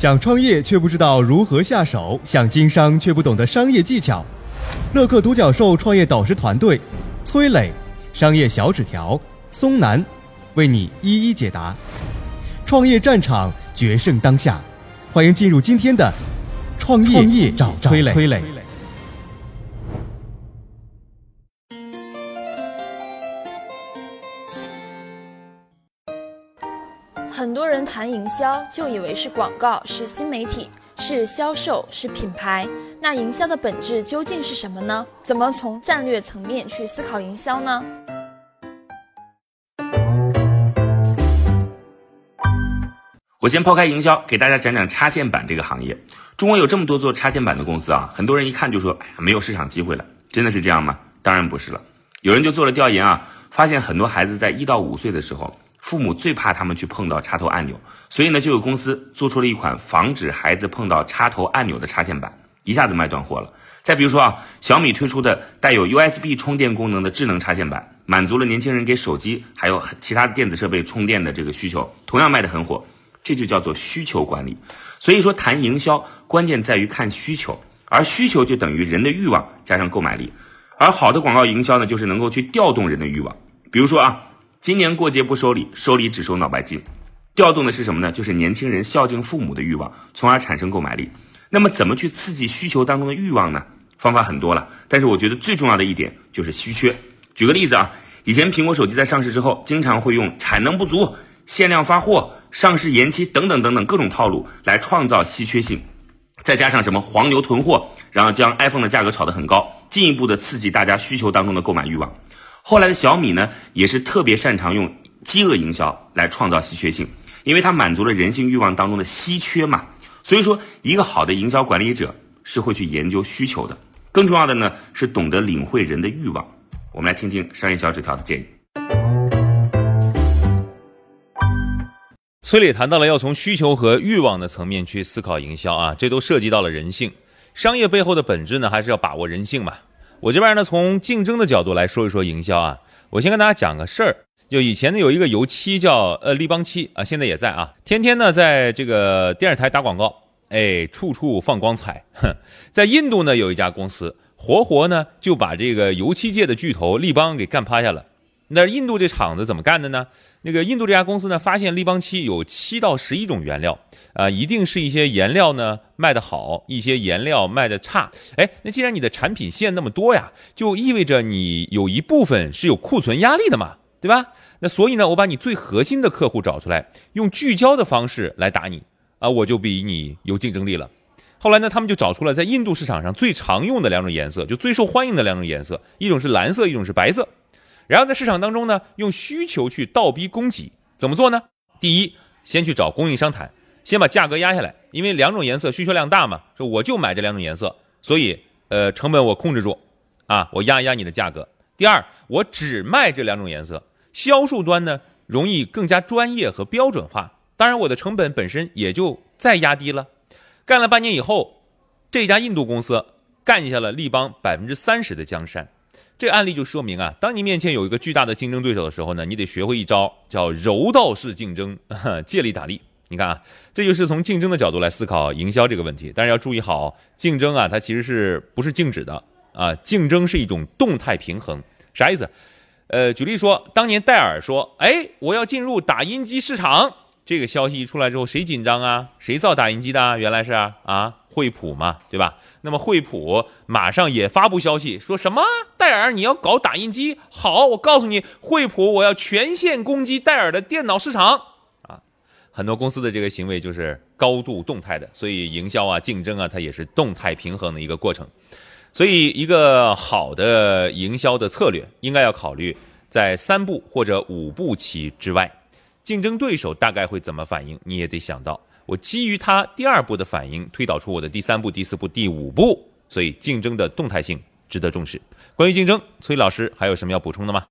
想创业却不知道如何下手，想经商却不懂得商业技巧。乐客独角兽创业导师团队，崔磊，商业小纸条，松南，为你一一解答。创业战场决胜当下，欢迎进入今天的创业业找崔磊。谈营销，就以为是广告，是新媒体，是销售，是品牌。那营销的本质究竟是什么呢？怎么从战略层面去思考营销呢？我先抛开营销，给大家讲讲插线板这个行业。中国有这么多做插线板的公司啊，很多人一看就说：“哎呀，没有市场机会了。”真的是这样吗？当然不是了。有人就做了调研啊，发现很多孩子在一到五岁的时候。父母最怕他们去碰到插头按钮，所以呢，就有公司做出了一款防止孩子碰到插头按钮的插线板，一下子卖断货了。再比如说啊，小米推出的带有 USB 充电功能的智能插线板，满足了年轻人给手机还有其他电子设备充电的这个需求，同样卖得很火。这就叫做需求管理。所以说，谈营销关键在于看需求，而需求就等于人的欲望加上购买力。而好的广告营销呢，就是能够去调动人的欲望。比如说啊。今年过节不收礼，收礼只收脑白金，调动的是什么呢？就是年轻人孝敬父母的欲望，从而产生购买力。那么怎么去刺激需求当中的欲望呢？方法很多了，但是我觉得最重要的一点就是稀缺。举个例子啊，以前苹果手机在上市之后，经常会用产能不足、限量发货、上市延期等等等等各种套路来创造稀缺性，再加上什么黄牛囤货，然后将 iPhone 的价格炒得很高，进一步的刺激大家需求当中的购买欲望。后来的小米呢，也是特别擅长用饥饿营销来创造稀缺性，因为它满足了人性欲望当中的稀缺嘛。所以说，一个好的营销管理者是会去研究需求的，更重要的呢是懂得领会人的欲望。我们来听听商业小纸条的建议。崔磊谈到了要从需求和欲望的层面去思考营销啊，这都涉及到了人性。商业背后的本质呢，还是要把握人性嘛。我这边呢，从竞争的角度来说一说营销啊。我先跟大家讲个事儿，就以前呢有一个油漆叫呃立邦漆啊，现在也在啊，天天呢在这个电视台打广告，哎，处处放光彩。哼，在印度呢有一家公司，活活呢就把这个油漆界的巨头立邦给干趴下了。那印度这厂子怎么干的呢？那个印度这家公司呢，发现立邦漆有七到十一种原料，啊，一定是一些颜料呢卖得好，一些颜料卖得差。哎，那既然你的产品线那么多呀，就意味着你有一部分是有库存压力的嘛，对吧？那所以呢，我把你最核心的客户找出来，用聚焦的方式来打你，啊，我就比你有竞争力了。后来呢，他们就找出了在印度市场上最常用的两种颜色，就最受欢迎的两种颜色，一种是蓝色，一种是白色。然后在市场当中呢，用需求去倒逼供给，怎么做呢？第一，先去找供应商谈，先把价格压下来，因为两种颜色需求量大嘛，说我就买这两种颜色，所以呃成本我控制住，啊，我压一压你的价格。第二，我只卖这两种颜色，销售端呢容易更加专业和标准化，当然我的成本本身也就再压低了。干了半年以后，这家印度公司干下了立邦百分之三十的江山。这个案例就说明啊，当你面前有一个巨大的竞争对手的时候呢，你得学会一招叫柔道式竞争，借力打力。你看啊，这就是从竞争的角度来思考营销这个问题。但是要注意好，竞争啊，它其实是不是静止的啊？竞争是一种动态平衡。啥意思？呃，举例说，当年戴尔说，哎，我要进入打印机市场。这个消息一出来之后，谁紧张啊？谁造打印机的？原来是啊，惠普嘛，对吧？那么惠普马上也发布消息，说什么？戴尔你要搞打印机？好，我告诉你，惠普我要全线攻击戴尔的电脑市场啊！很多公司的这个行为就是高度动态的，所以营销啊、竞争啊，它也是动态平衡的一个过程。所以，一个好的营销的策略应该要考虑在三步或者五步棋之外。竞争对手大概会怎么反应？你也得想到，我基于他第二步的反应，推导出我的第三步、第四步、第五步。所以，竞争的动态性值得重视。关于竞争，崔老师还有什么要补充的吗？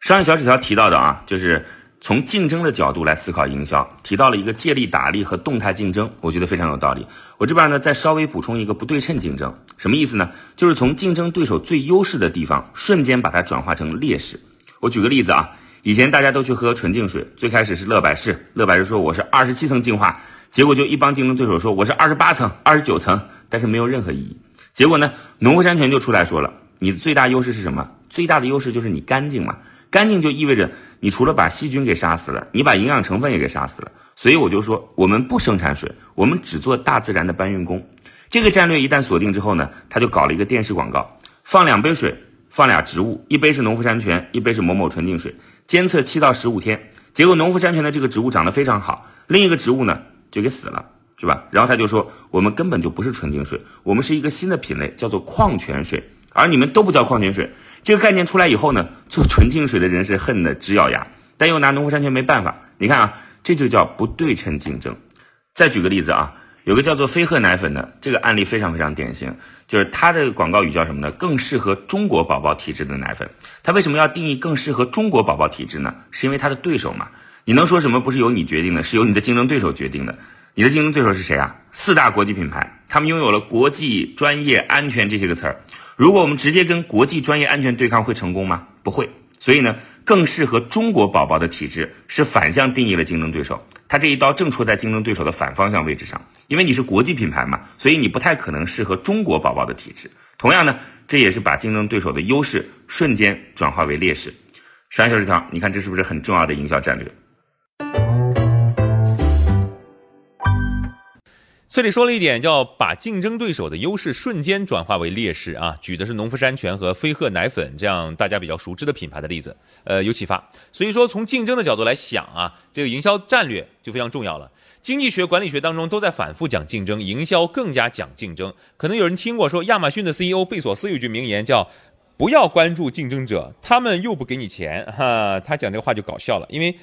商业小纸条提到的啊，就是。从竞争的角度来思考营销，提到了一个借力打力和动态竞争，我觉得非常有道理。我这边呢再稍微补充一个不对称竞争，什么意思呢？就是从竞争对手最优势的地方瞬间把它转化成劣势。我举个例子啊，以前大家都去喝纯净水，最开始是乐百氏，乐百氏说我是二十七层净化，结果就一帮竞争对手说我是二十八层、二十九层，但是没有任何意义。结果呢，农夫山泉就出来说了，你的最大优势是什么？最大的优势就是你干净嘛，干净就意味着你除了把细菌给杀死了，你把营养成分也给杀死了。所以我就说，我们不生产水，我们只做大自然的搬运工。这个战略一旦锁定之后呢，他就搞了一个电视广告，放两杯水，放俩植物，一杯是农夫山泉，一杯是某某纯净水，监测七到十五天。结果农夫山泉的这个植物长得非常好，另一个植物呢就给死了，是吧？然后他就说，我们根本就不是纯净水，我们是一个新的品类，叫做矿泉水，而你们都不叫矿泉水。这个概念出来以后呢，做纯净水的人是恨得直咬牙，但又拿农夫山泉没办法。你看啊，这就叫不对称竞争。再举个例子啊。有个叫做飞鹤奶粉的这个案例非常非常典型，就是它的广告语叫什么呢？更适合中国宝宝体质的奶粉。它为什么要定义更适合中国宝宝体质呢？是因为它的对手嘛？你能说什么不是由你决定的？是由你的竞争对手决定的。你的竞争对手是谁啊？四大国际品牌，他们拥有了国际、专业、安全这些个词儿。如果我们直接跟国际、专业、安全对抗，会成功吗？不会。所以呢，更适合中国宝宝的体质是反向定义了竞争对手。他这一刀正戳在竞争对手的反方向位置上，因为你是国际品牌嘛，所以你不太可能适合中国宝宝的体质。同样呢，这也是把竞争对手的优势瞬间转化为劣势。商业小时条，你看这是不是很重要的营销战略？这里说了一点，叫把竞争对手的优势瞬间转化为劣势啊，举的是农夫山泉和飞鹤奶粉这样大家比较熟知的品牌的例子，呃，有启发。所以说，从竞争的角度来想啊，这个营销战略就非常重要了。经济学、管理学当中都在反复讲竞争，营销更加讲竞争。可能有人听过说，亚马逊的 CEO 贝索斯有句名言叫“不要关注竞争者，他们又不给你钱”，哈，他讲这话就搞笑了，因为。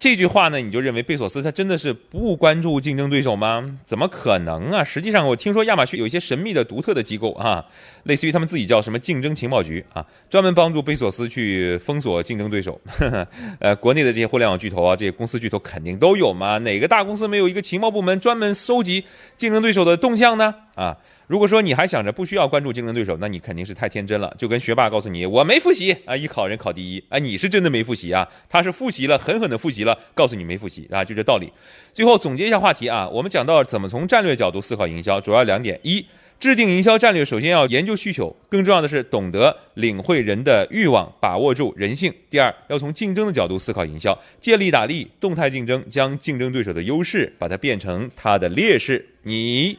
这句话呢，你就认为贝索斯他真的是不关注竞争对手吗？怎么可能啊？实际上，我听说亚马逊有一些神秘的、独特的机构啊，类似于他们自己叫什么竞争情报局啊，专门帮助贝索斯去封锁竞争对手。呃，国内的这些互联网巨头啊，这些公司巨头肯定都有嘛？哪个大公司没有一个情报部门专门收集竞争对手的动向呢？啊？如果说你还想着不需要关注竞争对手，那你肯定是太天真了。就跟学霸告诉你我没复习啊，一考人考第一啊，你是真的没复习啊，他是复习了，狠狠的复习了，告诉你没复习啊，就这道理。最后总结一下话题啊，我们讲到怎么从战略角度思考营销，主要两点：一，制定营销战略，首先要研究需求，更重要的是懂得领会人的欲望，把握住人性；第二，要从竞争的角度思考营销，借力打力，动态竞争，将竞争对手的优势把它变成他的劣势。你